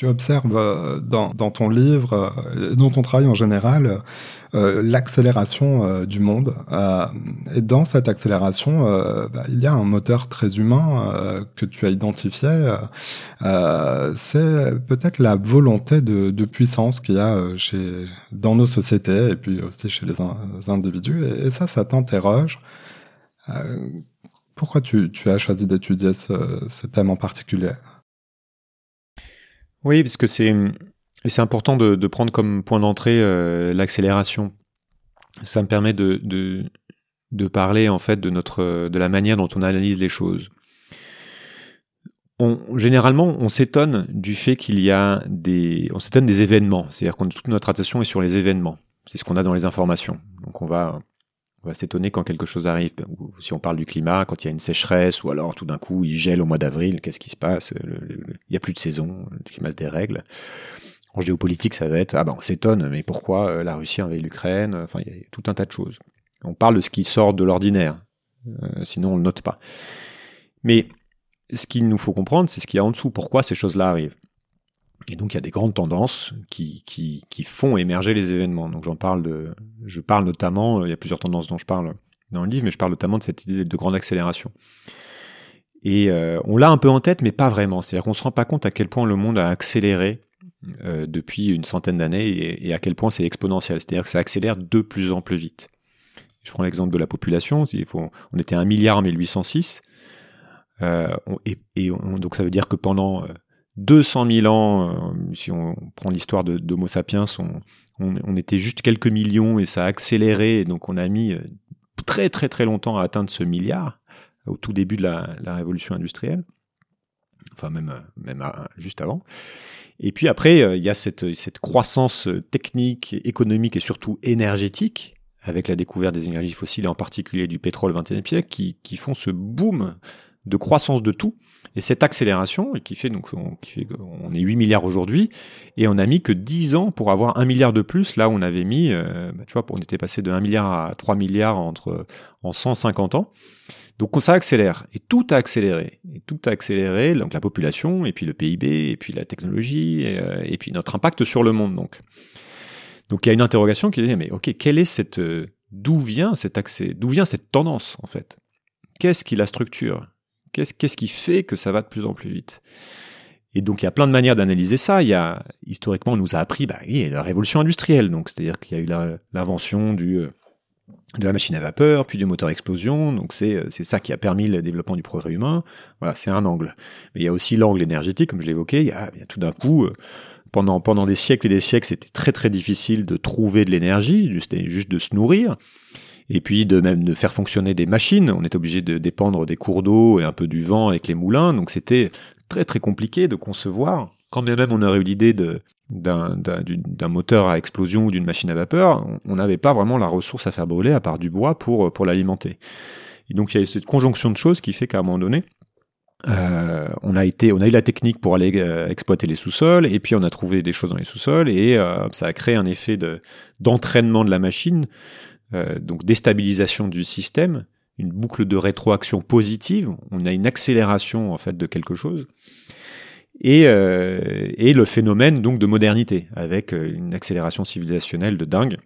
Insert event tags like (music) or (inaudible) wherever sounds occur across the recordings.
tu observes euh, dans, ton livre, euh, dans ton travail en général, euh, l'accélération du monde. et dans cette accélération, bah, il y a un moteur très humain que tu as identifié. c'est peut-être la volonté de, puissance qu'il y a chez, dans nos sociétés et puis aussi chez les, individus. Et, ça, ça t'interroge. pourquoi tu, as choisi d'étudier ce thème en particulier? Oui, parce que c'est c'est important de, de, prendre comme point d'entrée euh, l'accélération. Ça me permet de, de, de, parler en fait de notre de la manière dont on analyse les choses. On, généralement, on s'étonne du fait qu'il y a des on s'étonne des événements, c'est-à-dire qu'on toute notre attention est sur les événements. C'est ce qu'on a dans les informations. Donc on va on va s'étonner quand quelque chose arrive. Si on parle du climat, quand il y a une sécheresse, ou alors tout d'un coup il gèle au mois d'avril, qu'est-ce qui se passe? Il n'y a plus de saison, le climat se dérègle. En géopolitique, ça va être ah ben on s'étonne, mais pourquoi euh, la Russie envahit l'Ukraine? Enfin, il y a tout un tas de choses. On parle de ce qui sort de l'ordinaire, euh, sinon on le note pas. Mais ce qu'il nous faut comprendre, c'est ce qu'il y a en dessous. Pourquoi ces choses-là arrivent? Et donc il y a des grandes tendances qui, qui, qui font émerger les événements. Donc j'en parle de, je parle notamment, il y a plusieurs tendances dont je parle dans le livre, mais je parle notamment de cette idée de grande accélération. Et euh, on l'a un peu en tête, mais pas vraiment. C'est-à-dire qu'on se rend pas compte à quel point le monde a accéléré euh, depuis une centaine d'années et, à quel point c'est exponentiel. C'est-à-dire que ça accélère de plus en plus vite. Je prends l'exemple de la population. On était un milliard en 1806. Euh, et, et donc ça veut dire que pendant 200 000 ans, euh, si on prend l'histoire d'Homo sapiens, on, était juste quelques millions et ça a accéléré. donc on a mis euh, très très très longtemps à atteindre ce milliard au tout début de la, révolution industrielle. Enfin même, euh, même juste avant. Et puis après, il y a cette, croissance technique, économique et surtout énergétique avec la découverte des énergies fossiles et en particulier du pétrole 21e siècle qui, qui font ce boom de croissance de tout. Et cette accélération, qui fait donc on, est 8 milliards aujourd'hui, et on a mis que 10 ans pour avoir 1 milliard de plus. Là, on avait mis, euh, bah, tu vois, on était passé de 1 milliard à 3 milliards entre, en 150 ans. Donc ça accélère, et tout a accéléré, et tout a accéléré, donc la population, et puis le PIB, et puis la technologie, et, euh, et puis notre impact sur le monde. Donc, donc il y a une interrogation qui est mais ok, quelle est cette, euh, d'où vient cet accès, d'où vient cette tendance en fait? Qu'est-ce qui la structure? Qu'est-ce qui fait que ça va de plus en plus vite? Et donc il y a plein de manières d'analyser ça. Il y a historiquement on nous a appris bah la révolution industrielle, donc c'est-à-dire qu'il y a eu l'invention euh, de la machine à vapeur, puis du moteur à explosion. Donc c'est c'est ça qui a permis le développement du progrès humain. Voilà, c'est un angle. Mais il y a aussi l'angle énergétique, comme je l'évoquais. Il, tout d'un coup euh, pendant des siècles et des siècles, c'était très très difficile de trouver de l'énergie, juste de se nourrir et puis de même de faire fonctionner des machines. On était obligé de dépendre des cours d'eau et un peu du vent avec les moulins, donc c'était très très compliqué de concevoir. Quand bien même on aurait eu l'idée d'un moteur à explosion ou d'une machine à vapeur, on n'avait pas vraiment la ressource à faire brûler à part du bois pour pour l'alimenter. Donc il y a cette conjonction de choses qui fait qu'à un moment donné, euh, on a été, on a eu la technique pour aller euh, exploiter les sous-sols, et puis on a trouvé des choses dans les sous-sols, et euh, ça a créé un effet de d'entraînement de la machine donc déstabilisation du système, une boucle de rétroaction positive, on a une accélération en fait de quelque chose, et, euh, le phénomène donc de modernité, avec euh, une accélération civilisationnelle de dingue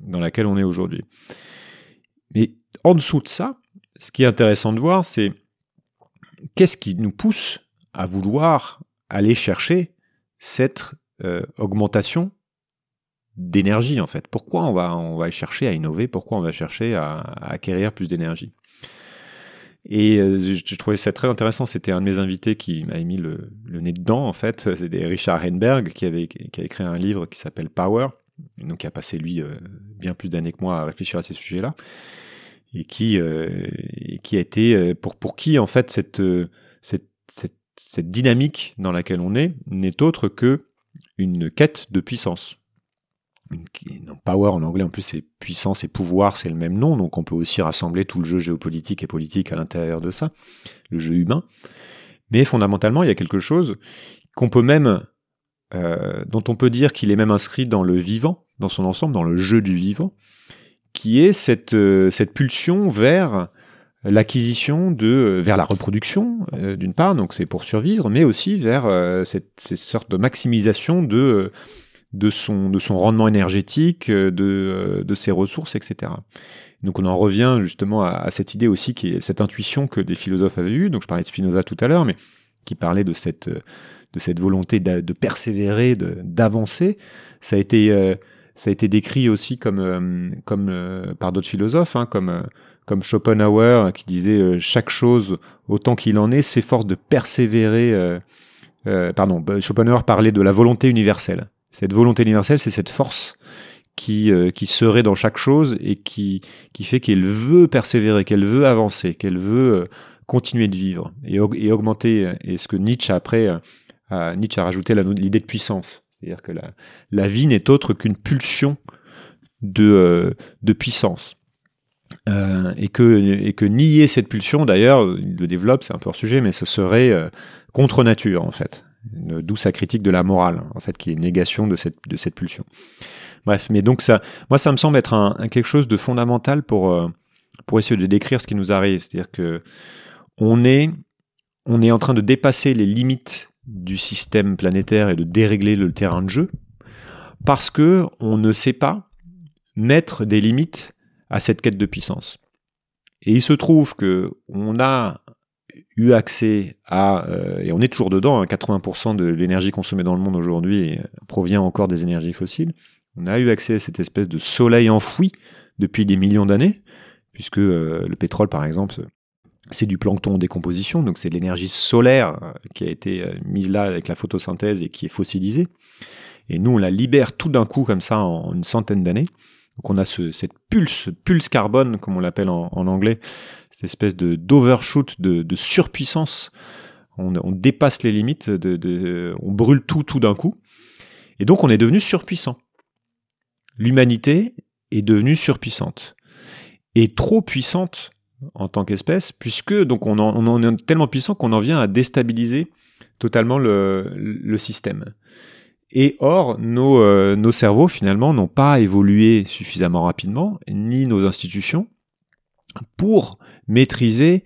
dans laquelle on est aujourd'hui. Mais en dessous de ça, ce qui est intéressant de voir, c'est qu'est-ce qui nous pousse à vouloir aller chercher cette augmentation d'énergie en fait. Pourquoi on va, on va chercher à innover? Pourquoi on va chercher à, acquérir plus d'énergie? Et euh, je, trouvais ça très intéressant. C'était un de mes invités qui m'avait mis le, nez dedans en fait. (laughs) C'était Richard Henberg qui avait, qui a écrit un livre qui s'appelle Power, donc qui a passé lui euh, bien plus d'années que moi à réfléchir à ces sujets-là et qui, euh, qui a été pour, pour qui en fait cette, cette, cette, cette dynamique dans laquelle on est n'est autre que une quête de puissance power en anglais en plus c'est puissance et pouvoir c'est le même nom donc on peut aussi rassembler tout le jeu géopolitique et politique à l'intérieur de ça le jeu humain. Mais fondamentalement il y a quelque chose qu'on peut même euh, dont on peut dire qu'il est même inscrit dans le vivant dans son ensemble dans le jeu du vivant qui est cette euh, cette pulsion vers l'acquisition de vers la reproduction d'une part, donc c'est pour survivre, mais aussi vers cette, sorte de maximisation de de son de son rendement énergétique, de de ses ressources, etc. Donc on en revient justement à, cette idée aussi qui cette intuition que des philosophes avaient eue. Donc je parlais de Spinoza tout à l'heure, mais qui parlait de cette de cette volonté de, persévérer, d'avancer. Ça a été euh, ça a été décrit aussi comme euh, comme euh, par d'autres philosophes, hein, comme comme Schopenhauer qui disait chaque chose autant qu'il en est s'efforce de persévérer. pardon, Schopenhauer parlait de la volonté universelle. Cette volonté universelle, c'est cette force qui, qui serait dans chaque chose et qui, qui fait qu'elle veut persévérer, qu'elle veut avancer, qu'elle veut continuer de vivre et, augmenter. Et ce que Nietzsche après Nietzsche a rajouté l'idée de puissance. C'est-à-dire que la, vie n'est autre qu'une pulsion de, euh, de puissance. Euh, et, que, et que nier cette pulsion, d'ailleurs, il le développe, c'est un peu hors sujet, mais ce serait euh, contre nature, en fait. D'où sa critique de la morale, en fait, qui est négation de cette, de cette pulsion. Bref, mais donc ça, moi, ça me semble être quelque chose de fondamental pour, pour essayer de décrire ce qui nous arrive. C'est-à-dire que on est, on est en train de dépasser les limites du système planétaire et de dérégler le terrain de jeu, parce que on ne sait pas mettre des limites à cette quête de puissance. Et il se trouve que on a eu accès à, euh, et on est toujours dedans, 80% hein, de l'énergie consommée dans le monde aujourd'hui provient encore des énergies fossiles. On a eu accès à cette espèce de soleil enfoui depuis des millions d'années, puisque euh, le pétrole, par exemple, c'est du plancton en décomposition, donc c'est de l'énergie solaire euh, qui a été mise là avec la photosynthèse et qui est fossilisée. Et nous, on la libère tout d'un coup comme ça en une centaine d'années. Donc on a ce, cette pulse, pulse carbone, comme on l'appelle en, anglais, cette espèce de d'overshoot, de, surpuissance. On, dépasse les limites, on brûle tout tout d'un coup. Et donc on est devenu surpuissant. L'humanité est devenue surpuissante. Et trop puissante en tant qu'espèce, puisque donc on en, est tellement puissant qu'on en vient à déstabiliser totalement le, système. Et or, nos, euh, nos cerveaux finalement n'ont pas évolué suffisamment rapidement, ni nos institutions, pour maîtriser.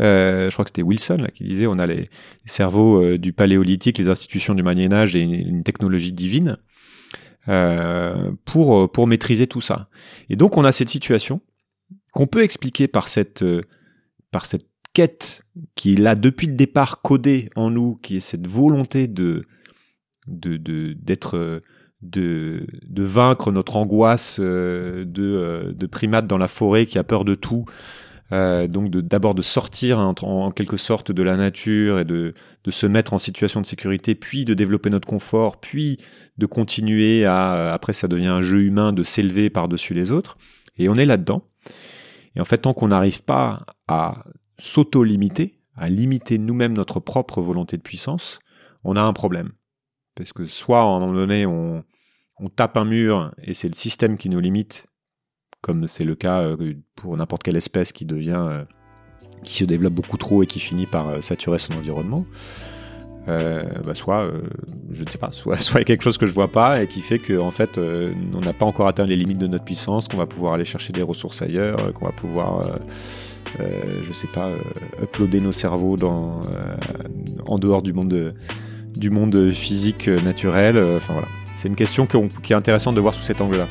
Euh, je crois que c'était Wilson là, qui disait on a les, cerveaux euh, du paléolithique, les institutions du Moyen Âge et une, technologie divine pour pour maîtriser tout ça. Et donc on a cette situation qu'on peut expliquer par cette, par cette quête qui est depuis le départ codée en nous, qui est cette volonté de d'être de, de, de, vaincre notre angoisse euh, de, euh, de primate dans la forêt qui a peur de tout, donc d'abord de, sortir en, quelque sorte de la nature et de, de se mettre en situation de sécurité, puis de développer notre confort, puis de continuer à, après ça devient un jeu humain, de s'élever par-dessus les autres. Et on est là-dedans. Et en fait, tant qu'on n'arrive pas à s'auto-limiter, à limiter nous-mêmes notre propre volonté de puissance, on a un problème. Parce que soit à un moment donné, on, tape un mur et c'est le système qui nous limite, comme c'est le cas euh, pour n'importe quelle espèce qui devient, euh, qui se développe beaucoup trop et qui finit par euh, saturer son environnement. Bah, soit, je ne sais pas, (laughs) soit, soit quelque chose que je vois pas et qui fait qu'en en fait, on n'a pas encore atteint les limites de notre puissance, qu'on va pouvoir aller chercher des ressources ailleurs, qu'on va pouvoir, je sais pas, uploader nos cerveaux en dehors du monde, du monde physique naturel. Enfin voilà, c'est une question qui est intéressante de voir sous cet angle-là.